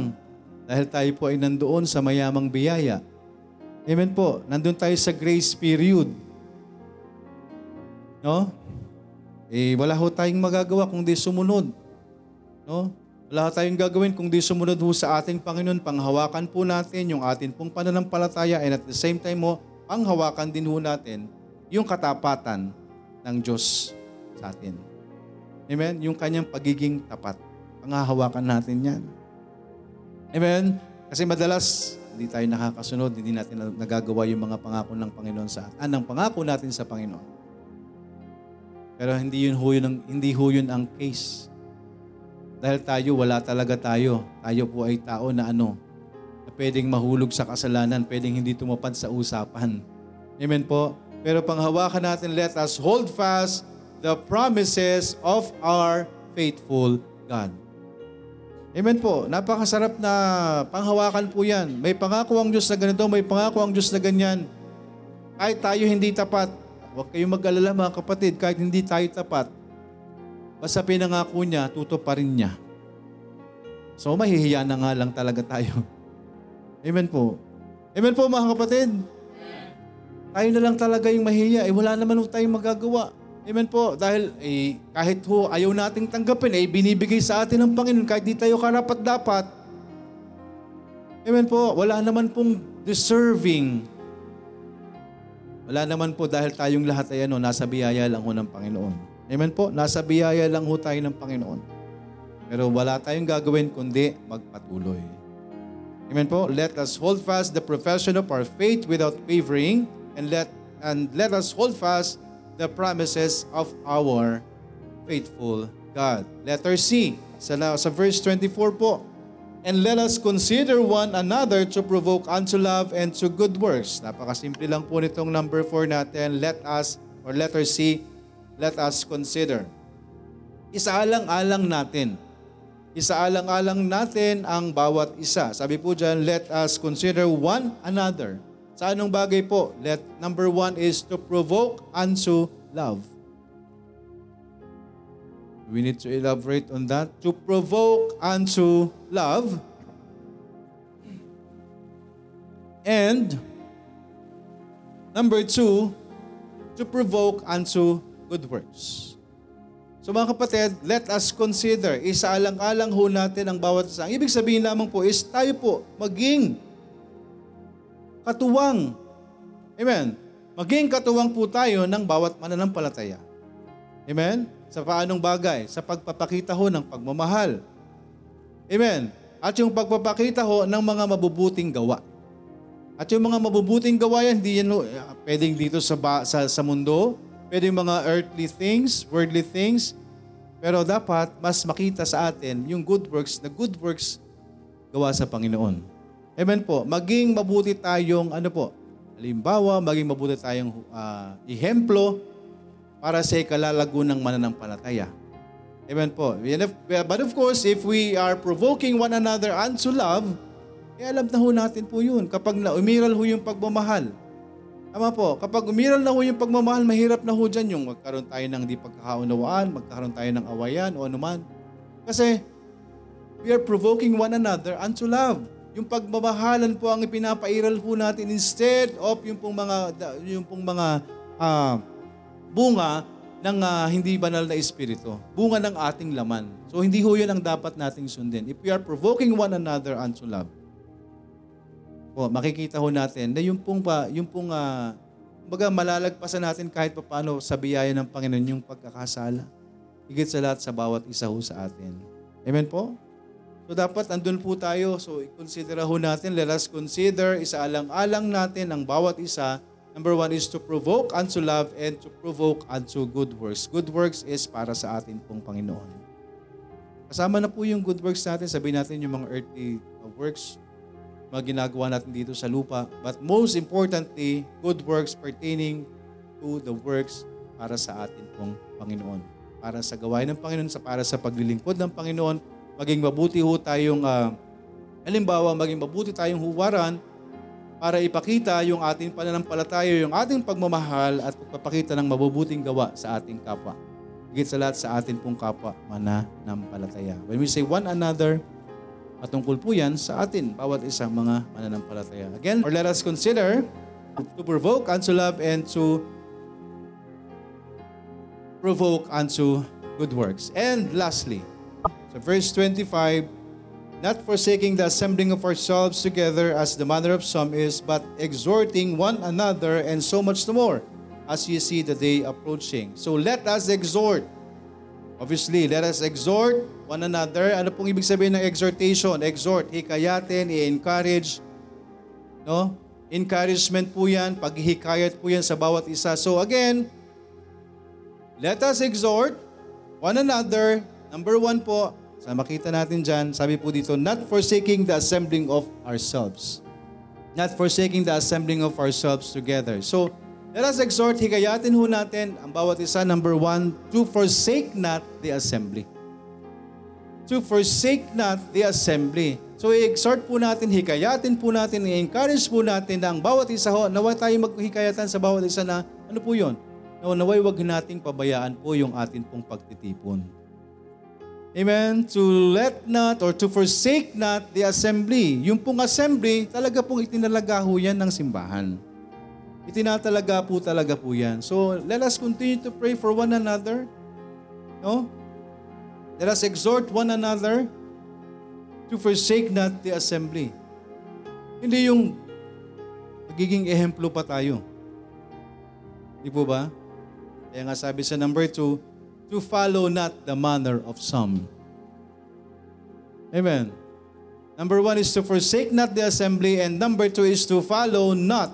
dahil tayo po ay nandoon sa mayamang biyaya. Amen po. Nandun tayo sa grace period. No? Eh, wala ho tayong magagawa kung di sumunod. No? Wala ho tayong gagawin kung di sumunod ho sa ating Panginoon. Panghawakan po natin yung ating pong pananampalataya and at the same time mo, panghawakan din ho natin yung katapatan ng Diyos sa atin. Amen? Yung kanyang pagiging tapat. Panghahawakan natin yan. Amen? Kasi madalas, hindi tayo nakakasunod, hindi natin nagagawa yung mga pangako ng Panginoon sa atin. Ah, ng pangako natin sa Panginoon. Pero hindi yun ho yun hindi ho yun ang case. Dahil tayo, wala talaga tayo. Tayo po ay tao na ano, na pwedeng mahulog sa kasalanan, pwedeng hindi tumapad sa usapan. Amen po? Pero panghawakan natin, let us hold fast the promises of our faithful God. Amen po. Napakasarap na panghawakan po yan. May pangako ang Diyos na ganito, may pangako ang Diyos na ganyan. Kahit tayo hindi tapat, huwag kayong mag-alala mga kapatid, kahit hindi tayo tapat, basta pinangako niya, tuto pa rin niya. So mahihiya na nga lang talaga tayo. Amen po. Amen po mga kapatid. Tayo na lang talaga yung mahihiya. Eh wala naman po tayong magagawa. Amen po. Dahil eh, kahit ho ayaw nating tanggapin, eh binibigay sa atin ng Panginoon kahit di tayo karapat dapat. Amen po. Wala naman pong deserving. Wala naman po dahil tayong lahat ay ano, nasa biyaya lang ho ng Panginoon. Amen po. Nasa biyaya lang ho tayo ng Panginoon. Pero wala tayong gagawin kundi magpatuloy. Amen po. Let us hold fast the profession of our faith without wavering and let and let us hold fast the promises of our faithful God. Letter C, sa, sa verse 24 po. And let us consider one another to provoke unto love and to good works. Napakasimple lang po nitong number 4 natin. Let us, or letter C, let us consider. Isaalang-alang natin. Isaalang-alang natin ang bawat isa. Sabi po dyan, let us consider one another sa anong bagay po? Let number one is to provoke unto love. We need to elaborate on that. To provoke unto love. And number two, to provoke unto good works. So mga kapatid, let us consider, isaalang-alang ho natin ang bawat isa. Ang ibig sabihin lamang po is tayo po maging katuwang. Amen. maging katuwang po tayo ng bawat mananampalataya. Amen? Sa paanong bagay? Sa pagpapakita ho ng pagmamahal. Amen? At yung pagpapakita ho ng mga mabubuting gawa. At yung mga mabubuting gawa yan, hindi yan eh, pwedeng dito sa, sa, sa mundo, pwedeng mga earthly things, worldly things, pero dapat mas makita sa atin yung good works, na good works gawa sa Panginoon. Amen po. Maging mabuti tayong, ano po, halimbawa, maging mabuti tayong uh, ihemplo para sa ikalalago ng mananampalataya. Amen po. But of course, if we are provoking one another unto love, eh alam na ho natin po yun. Kapag na umiral ho yung pagmamahal, Tama po, kapag umiral na ho yung pagmamahal, mahirap na ho dyan yung magkaroon tayo ng di pagkakaunawaan, magkaroon tayo ng awayan o anuman. Kasi we are provoking one another unto love. Yung pagmamahalan po ang ipinapairal po natin instead of yung pong mga yung pong mga uh, bunga ng uh, hindi banal na espiritu. Bunga ng ating laman. So hindi ho yun ang dapat nating sundin. If we are provoking one another unto love, po, makikita ho natin na yung pong, pa, yung pong uh, baga malalagpasan natin kahit paano sa biyaya ng Panginoon yung pagkakasala. Higit sa lahat sa bawat isa ho sa atin. Amen po? So dapat andun po tayo. So i-consider ho natin, let us consider, isaalang-alang natin ang bawat isa. Number one is to provoke unto love and to provoke unto good works. Good works is para sa atin pong Panginoon. Kasama na po yung good works natin. Sabihin natin yung mga earthly works, mga ginagawa natin dito sa lupa. But most importantly, good works pertaining to the works para sa atin pong Panginoon. Para sa gawain ng Panginoon, sa para sa paglilingkod ng Panginoon, maging mabuti ho tayong, uh, halimbawa, maging mabuti tayong huwaran para ipakita yung ating pananampalataya, yung ating pagmamahal at pagpapakita ng mabubuting gawa sa ating kapwa. Higit sa lahat sa atin pong kapwa mananampalataya. When we say one another, Patungkol po yan sa atin, bawat isang mga mananampalataya. Again, or let us consider to provoke unto love and to provoke unto good works. And lastly, so verse 25, not forsaking the assembling of ourselves together as the manner of some is, but exhorting one another and so much the more as you see the day approaching. So let us exhort. Obviously, let us exhort one another. Ano pong ibig sabihin ng exhortation? Exhort, hikayatin, i-encourage. No? Encouragement po yan, paghihikayat po yan sa bawat isa. So again, let us exhort one another. Number one po, sa makita natin dyan, sabi po dito, not forsaking the assembling of ourselves. Not forsaking the assembling of ourselves together. So, let us exhort, hikayatin ho natin ang bawat isa. Number one, to forsake not the assembly to forsake not the assembly. So i-exhort po natin, hikayatin po natin, i-encourage po natin na ang bawat isa ho, naway tayo maghikayatan sa bawat isa na, ano po yun? No, naway wag nating pabayaan po yung atin pong pagtitipon. Amen? To let not or to forsake not the assembly. Yung pong assembly, talaga pong itinalaga ho yan ng simbahan. Itinatalaga po talaga po yan. So, let us continue to pray for one another. No? Let us exhort one another to forsake not the assembly. Hindi yung magiging ehemplo pa tayo. Di po ba? Kaya nga sabi sa number two, to follow not the manner of some. Amen. Number one is to forsake not the assembly and number two is to follow not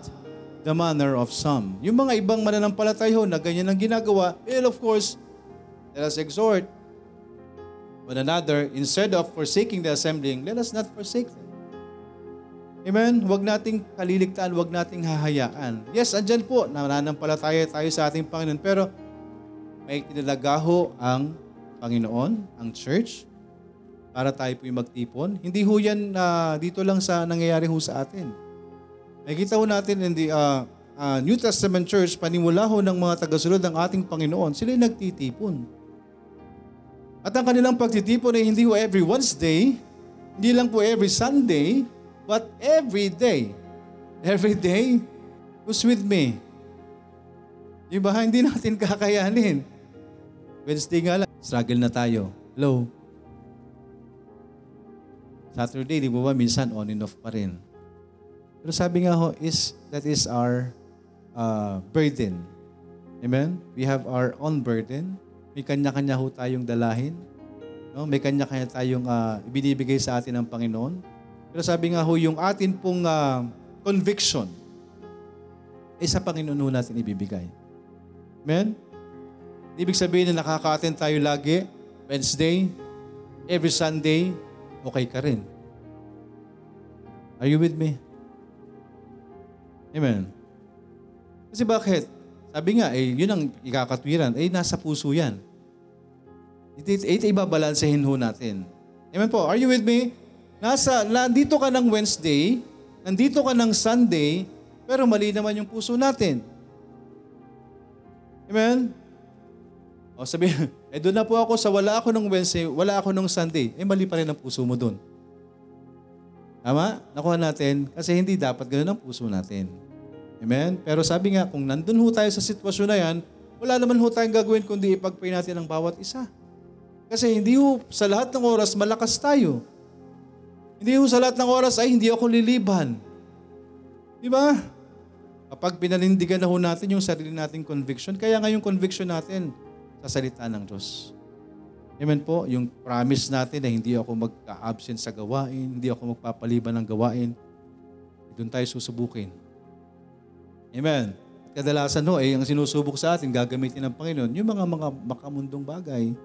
the manner of some. Yung mga ibang mananampalataya na ganyan ang ginagawa, well of course, let us exhort one another, instead of forsaking the assembling, let us not forsake them. Amen? Huwag nating kaliligtaan, huwag nating hahayaan. Yes, andyan po, nananampalataya tayo sa ating Panginoon, pero may tinalagaho ang Panginoon, ang church, para tayo po yung magtipon. Hindi ho yan uh, dito lang sa nangyayari ho sa atin. Nakikita ho natin in the uh, uh, New Testament Church, panimula ho ng mga tagasunod ng ating Panginoon, sila nagtitipon. At ang kanilang pagtitipon ay hindi po every Wednesday, hindi lang po every Sunday, but every day. Every day, who's with me? Di ba? Hindi natin kakayanin. Wednesday nga lang, struggle na tayo. Hello? Saturday, di ba ba, minsan on and off pa rin. Pero sabi nga ho, is, that is our uh, burden. Amen? We have our own burden. May kanya-kanya ho tayong dalahin. No? May kanya-kanya tayong uh, ibinibigay sa atin ng Panginoon. Pero sabi nga ho, yung atin pong uh, conviction, ay sa Panginoon natin ibibigay. Amen? Ibig sabihin na nakaka-attend tayo lagi, Wednesday, every Sunday, okay ka rin. Are you with me? Amen. Kasi bakit? Sabi nga, eh, yun ang ikakatwiran. Eh, nasa puso yan. Ito, ito ibabalansehin ho natin. Amen po. Are you with me? Nasa, nandito ka ng Wednesday, nandito ka ng Sunday, pero mali naman yung puso natin. Amen? O sabi, eh doon na po ako sa wala ako ng Wednesday, wala ako ng Sunday. Eh mali pa rin ang puso mo doon. Tama? Nakuha natin kasi hindi dapat ganoon ang puso natin. Amen? Pero sabi nga, kung nandun ho tayo sa sitwasyon na yan, wala naman ho tayong gagawin kundi ipagpray natin ang bawat isa. Kasi hindi ho sa lahat ng oras malakas tayo. Hindi ho sa lahat ng oras ay hindi ako liliban. Di ba? Kapag pinanindigan na ho natin yung sarili nating conviction, kaya nga yung conviction natin sa salita ng Diyos. Amen po, yung promise natin na hindi ako magka-absent sa gawain, hindi ako magpapaliban ng gawain, doon tayo susubukin. Amen. Kadalasan ho, eh, ang sinusubok sa atin, gagamitin ng Panginoon, yung mga mga makamundong bagay.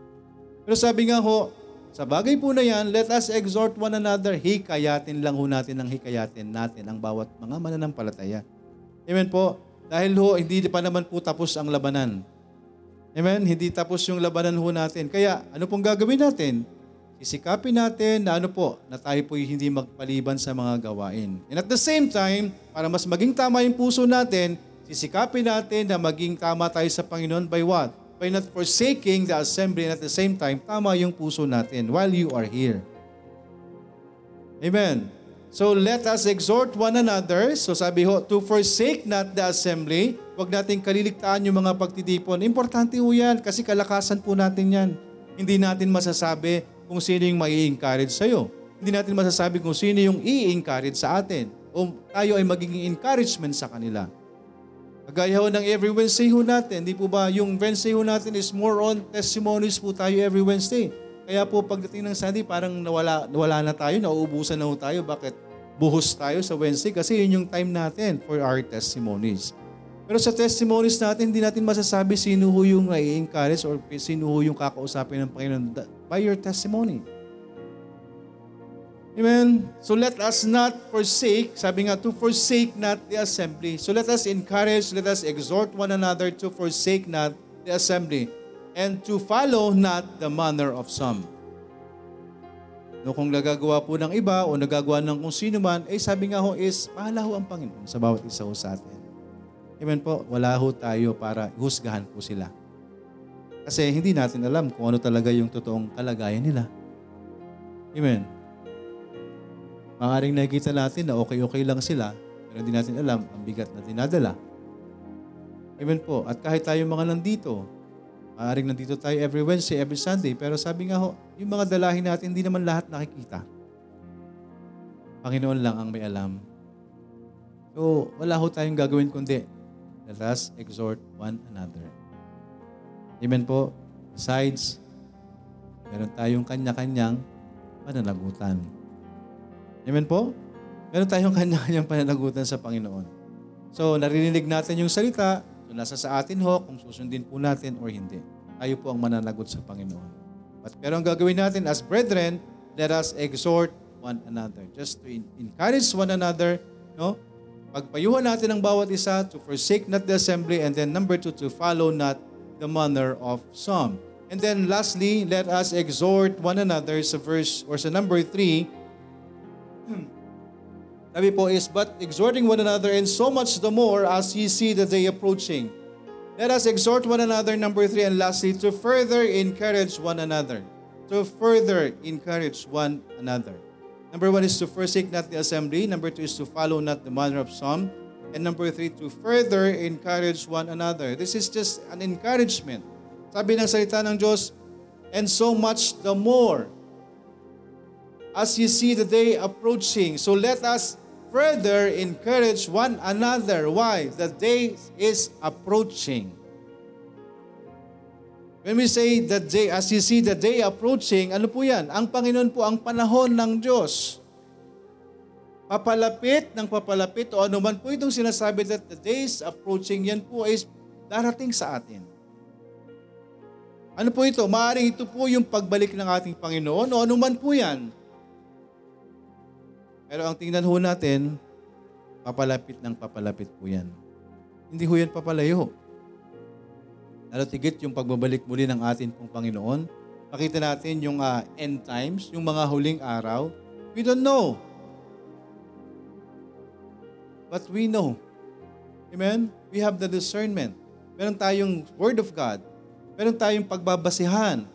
Pero sabi nga ho, sa bagay po na yan, let us exhort one another. Hikayatin lang ho natin ng hikayatin natin ang bawat mga mananampalataya. Amen po. Dahil ho, hindi pa naman po tapos ang labanan. Amen? Hindi tapos yung labanan ho natin. Kaya, ano pong gagawin natin? Isikapin natin na ano po, na tayo po hindi magpaliban sa mga gawain. And at the same time, para mas maging tama yung puso natin, sisikapin natin na maging tama tayo sa Panginoon by what? By not forsaking the assembly and at the same time, tama yung puso natin while you are here. Amen. So let us exhort one another. So sabi ho, to forsake not the assembly. Huwag nating kaliligtaan yung mga pagtitipon. Importante ho yan kasi kalakasan po natin yan. Hindi natin masasabi kung sino yung mai encourage sa'yo. Hindi natin masasabi kung sino yung i-encourage sa atin. O tayo ay magiging encouragement sa kanila. Kagaya ho ng every Wednesday ho natin, di po ba yung Wednesday ho natin is more on testimonies po tayo every Wednesday. Kaya po pagdating ng Sunday, parang nawala, nawala na tayo, nauubusan na ho tayo. Bakit? Buhos tayo sa Wednesday kasi yun yung time natin for our testimonies. Pero sa testimonies natin, hindi natin masasabi sino ho yung i-encourage or sino ho yung kakausapin ng Panginoon by your testimony. Amen? So let us not forsake, sabi nga, to forsake not the assembly. So let us encourage, let us exhort one another to forsake not the assembly and to follow not the manner of some. No, kung nagagawa po ng iba o nagagawa ng kung sino man, eh sabi nga ho is, pahala ho ang Panginoon sa bawat isa ho sa atin. Amen po, wala ho tayo para husgahan po sila. Kasi hindi natin alam kung ano talaga yung totoong kalagayan nila. Amen. Maaring nakikita natin na okay-okay lang sila, pero hindi natin alam ang bigat na dinadala. Amen po. At kahit tayo mga nandito, maaring nandito tayo every Wednesday, every Sunday, pero sabi nga ho, yung mga dalahin natin, hindi naman lahat nakikita. Panginoon lang ang may alam. So, wala ho tayong gagawin kundi let us exhort one another. Amen po. Besides, meron tayong kanya-kanyang pananagutan. Amen po? Meron tayong kanya-kanyang pananagutan sa Panginoon. So, naririnig natin yung salita, so nasa sa atin ho kung susundin po natin or hindi. Tayo po ang mananagot sa Panginoon. But, pero ang gagawin natin as brethren, let us exhort one another. Just to encourage one another, no? Pagpayuhan natin ang bawat isa to forsake not the assembly and then number two, to follow not the manner of some. And then lastly, let us exhort one another sa verse or sa number three, sabi po is, but exhorting one another and so much the more as ye see the day approaching. Let us exhort one another, number three, and lastly, to further encourage one another. To further encourage one another. Number one is to forsake not the assembly. Number two is to follow not the manner of some. And number three, to further encourage one another. This is just an encouragement. Sabi ng salita ng Diyos, and so much the more as you see the day approaching. So let us further encourage one another. Why? The day is approaching. When we say the day, as you see the day approaching, ano po yan? Ang Panginoon po, ang panahon ng Diyos. Papalapit ng papalapit o anuman po itong sinasabi that the day is approaching, yan po ay darating sa atin. Ano po ito? Maaring ito po yung pagbalik ng ating Panginoon o anuman po yan. Pero ang tingnan ho natin, papalapit ng papalapit po yan. Hindi ho yan papalayo. Lalo tigit yung pagbabalik muli ng atin pong Panginoon. Pakita natin yung uh, end times, yung mga huling araw. We don't know. But we know. Amen? We have the discernment. Meron tayong Word of God. Meron tayong pagbabasihan.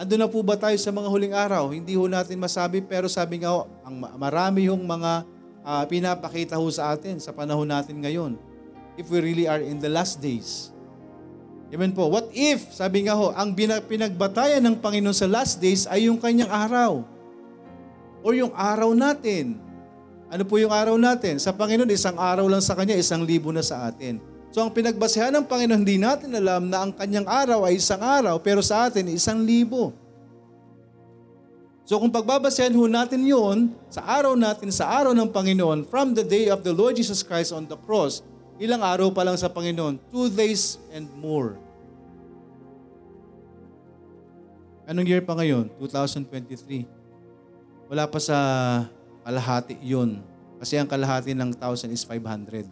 Ando na po ba tayo sa mga huling araw? Hindi ho natin masabi, pero sabi nga ho, ang marami hong mga uh, pinapakita ho sa atin sa panahon natin ngayon. If we really are in the last days. Amen po. What if, sabi nga ho, ang pinagbatayan ng Panginoon sa last days ay yung kanyang araw. O yung araw natin. Ano po yung araw natin? Sa Panginoon, isang araw lang sa Kanya, isang libo na sa atin. So ang pinagbasehan ng Panginoon, hindi natin alam na ang kanyang araw ay isang araw, pero sa atin, isang libo. So kung pagbabasehan ho natin yun, sa araw natin, sa araw ng Panginoon, from the day of the Lord Jesus Christ on the cross, Ilang araw pa lang sa Panginoon? Two days and more. Anong year pa ngayon? 2023. Wala pa sa kalahati yun. Kasi ang kalahati ng 1,000 is 500.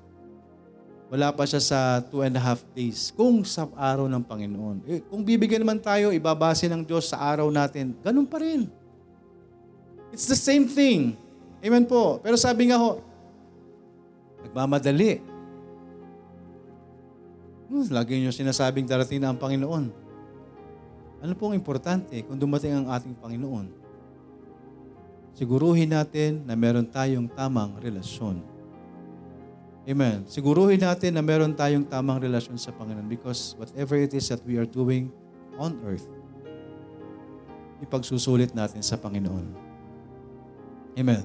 Wala pa siya sa two and a half days. Kung sa araw ng Panginoon. Eh, kung bibigyan naman tayo, ibabase ng Diyos sa araw natin, ganun pa rin. It's the same thing. Amen po. Pero sabi nga ho, nagmamadali. Hmm, lagi niyo sinasabing darating na ang Panginoon. Ano pong importante kung dumating ang ating Panginoon? Siguruhin natin na meron tayong tamang relasyon. Amen. Siguruhin natin na meron tayong tamang relasyon sa Panginoon because whatever it is that we are doing on earth, ipagsusulit natin sa Panginoon. Amen.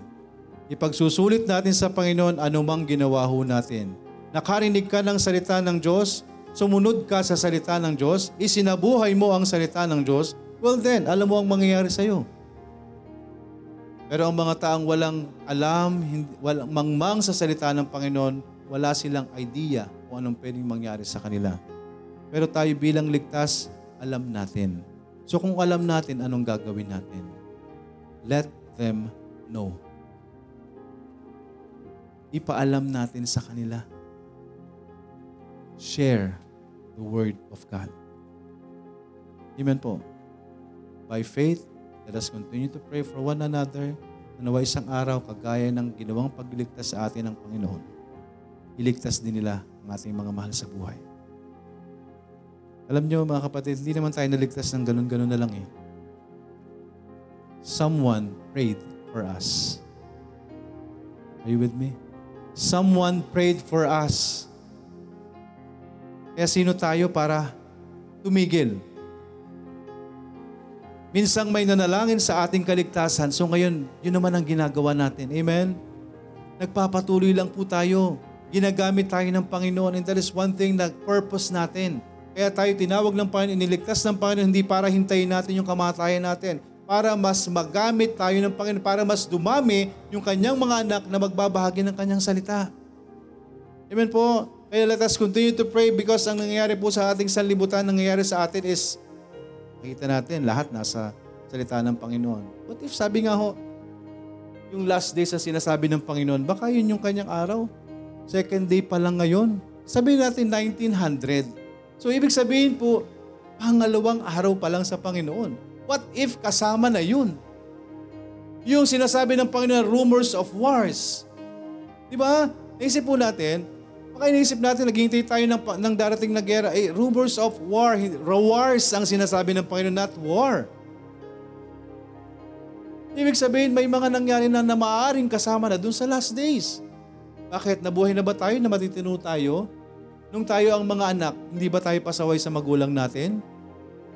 Ipagsusulit natin sa Panginoon anumang ginawa ho natin. Nakarinig ka ng salita ng Diyos, sumunod ka sa salita ng Diyos, isinabuhay mo ang salita ng Diyos, well then, alam mo ang mangyayari sa iyo. Pero ang mga taong walang alam, walang mangmang sa salita ng Panginoon, wala silang idea kung anong pwedeng mangyari sa kanila. Pero tayo bilang ligtas, alam natin. So kung alam natin anong gagawin natin, let them know. Ipaalam natin sa kanila. Share the Word of God. Amen po. By faith, let us continue to pray for one another na nawa isang araw kagaya ng ginawang pagliligtas sa atin ng Panginoon. Iligtas din nila ang ating mga mahal sa buhay. Alam niyo mga kapatid, hindi naman tayo naligtas ng ganun-ganun na lang eh. Someone prayed for us. Are you with me? Someone prayed for us. Kaya sino tayo para tumigil? Minsang may nanalangin sa ating kaligtasan. So ngayon, yun naman ang ginagawa natin. Amen? Nagpapatuloy lang po tayo. Ginagamit tayo ng Panginoon and that is one thing na purpose natin. Kaya tayo tinawag ng Panginoon, iniligtas ng Panginoon, hindi para hintayin natin yung kamatayan natin. Para mas magamit tayo ng Panginoon, para mas dumami yung kanyang mga anak na magbabahagi ng kanyang salita. Amen po? Kaya let us continue to pray because ang nangyayari po sa ating sanlibutan, nangyayari sa atin is, makita natin, lahat nasa salita ng Panginoon. But if sabi nga ho, yung last days na sinasabi ng Panginoon, baka yun yung kanyang araw. Second day pa lang ngayon. Sabihin natin 1900. So ibig sabihin po, pangalawang araw pa lang sa Panginoon. What if kasama na yun? Yung sinasabi ng Panginoon, rumors of wars. Di ba? Naisip po natin, Baka iniisip natin, naghihintay tayo ng, ng darating na gera. Eh, rumors of war. Wars ang sinasabi ng Panginoon, not war. Ibig sabihin, may mga nangyari na na maaaring kasama na dun sa last days. Bakit? Nabuhay na ba tayo na matitino tayo? Nung tayo ang mga anak, hindi ba tayo pasaway sa magulang natin?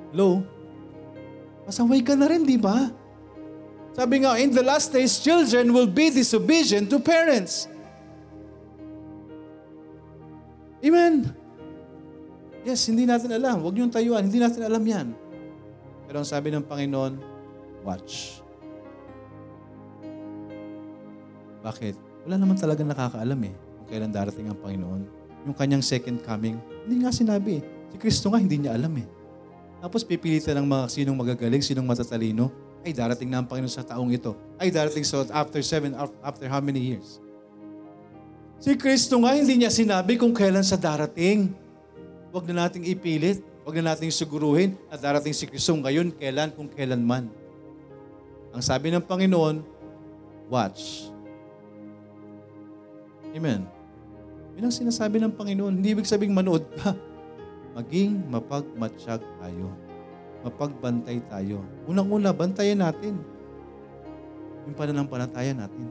Hello? Pasaway ka na rin, di ba? Sabi nga, in the last days, children will be disobedient to parents. Amen. Yes, hindi natin alam. Huwag niyong tayuan. Hindi natin alam yan. Pero ang sabi ng Panginoon, watch. Bakit? Wala naman talaga nakakaalam eh kung kailan darating ang Panginoon. Yung kanyang second coming, hindi nga sinabi eh. Si Kristo nga hindi niya alam eh. Tapos pipilitan ng mga sinong magagaling, sinong matatalino, ay darating na ang Panginoon sa taong ito. Ay darating sa after seven, af- after how many years? Si Kristo nga hindi niya sinabi kung kailan sa darating. Huwag na nating ipilit. Huwag na nating siguruhin na darating si Kristo ngayon, kailan, kung kailan man. Ang sabi ng Panginoon, watch. Amen. Yun ang sinasabi ng Panginoon. Hindi ibig sabing manood ka. Maging mapagmatsyag tayo. Mapagbantay tayo. Unang-una, bantayan natin. Yung pananampalataya natin.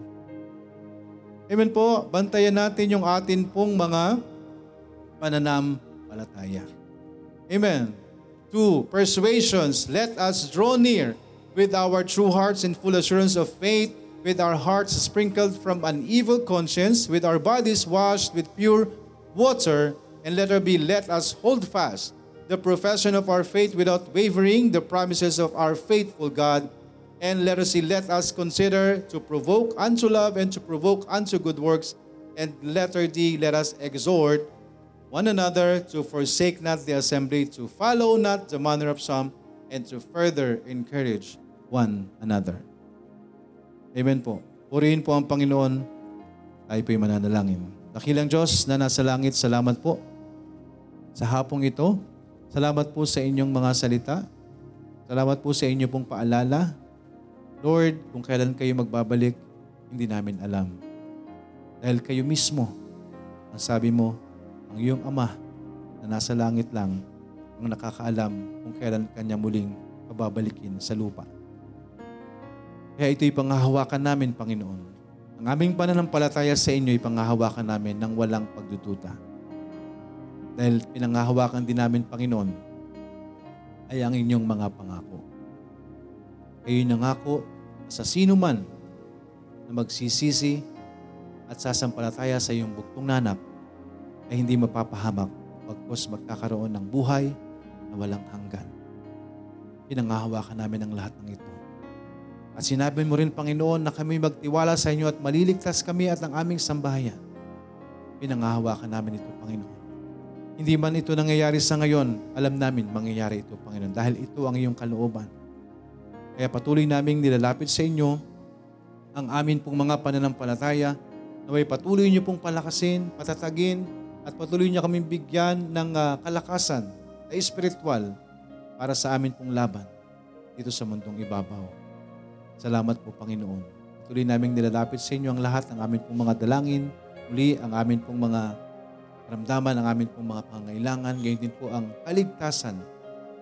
Amen po. Bantayan natin yung atin pong mga pananampalataya. Amen. Two, persuasions. Let us draw near with our true hearts and full assurance of faith, with our hearts sprinkled from an evil conscience, with our bodies washed with pure water, and let her be, let us hold fast the profession of our faith without wavering, the promises of our faithful God. And let us see, let us consider to provoke unto love and to provoke unto good works. And letter D, let us exhort one another to forsake not the assembly, to follow not the manner of some, and to further encourage one another. Amen po. Purihin po ang Panginoon. Tayo po'y mananalangin. Dakilang Diyos na nasa langit, salamat po sa hapong ito. Salamat po sa inyong mga salita. Salamat po sa inyo pong paalala. Lord, kung kailan kayo magbabalik, hindi namin alam. Dahil kayo mismo, ang sabi mo, ang iyong ama na nasa langit lang ang nakakaalam kung kailan kanya muling pababalikin sa lupa. Kaya ito'y pangahawakan namin, Panginoon. Ang aming pananampalataya sa inyo ay pangahawakan namin ng walang pagdududa. Dahil pinangahawakan din namin, Panginoon, ay ang inyong mga pangako. Kayo nangako sa sino man na magsisisi at sasampalataya sa iyong buktong nanap ay hindi mapapahamak pagkos magkakaroon ng buhay na walang hanggan. Pinangahawakan namin ang lahat ng ito. At sinabi mo rin, Panginoon, na kami magtiwala sa inyo at maliligtas kami at ang aming sambahayan. Pinangahawakan namin ito, Panginoon. Hindi man ito nangyayari sa ngayon, alam namin mangyayari ito, Panginoon, dahil ito ang iyong kalooban. Kaya patuloy naming nilalapit sa inyo ang amin pong mga pananampalataya, naway patuloy niyo pong palakasin, patatagin, at patuloy niyo kaming bigyan ng ah, kalakasan na espiritual para sa amin pong laban dito sa mundong ibabaw. Salamat po, Panginoon. Tuloy naming nilalapit sa inyo ang lahat ng amin pong mga dalangin, muli ang amin pong mga ramdaman, ang amin pong mga pangailangan, gayon din po ang kaligtasan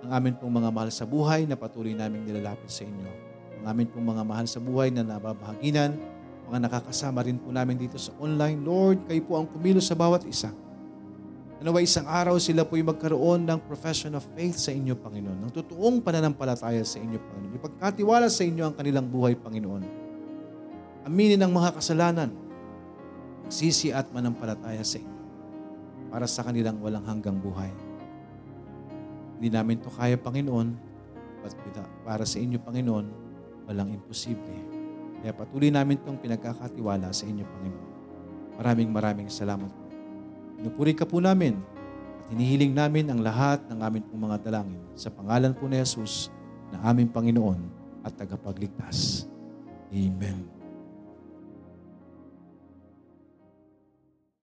ng amin pong mga mahal sa buhay na patuloy naming nilalapit sa inyo. Ang amin pong mga mahal sa buhay na nababahaginan, mga nakakasama rin po namin dito sa online. Lord, kayo po ang kumilos sa bawat isa. Nawa isang araw sila po'y magkaroon ng profession of faith sa inyo, Panginoon. Ng totoong pananampalataya sa inyo, Panginoon. Ipagkatiwala sa inyo ang kanilang buhay, Panginoon. Aminin ang mga kasalanan. Magsisi at manampalataya sa inyo. Para sa kanilang walang hanggang buhay. Hindi namin to kaya, Panginoon. But para sa inyo, Panginoon, walang imposible. Kaya patuloy namin itong pinagkakatiwala sa inyo, Panginoon. Maraming maraming salamat. Pinupuri ka po namin at hinihiling namin ang lahat ng aming pong mga dalangin sa pangalan po ni Jesus na aming Panginoon at tagapagligtas. Amen.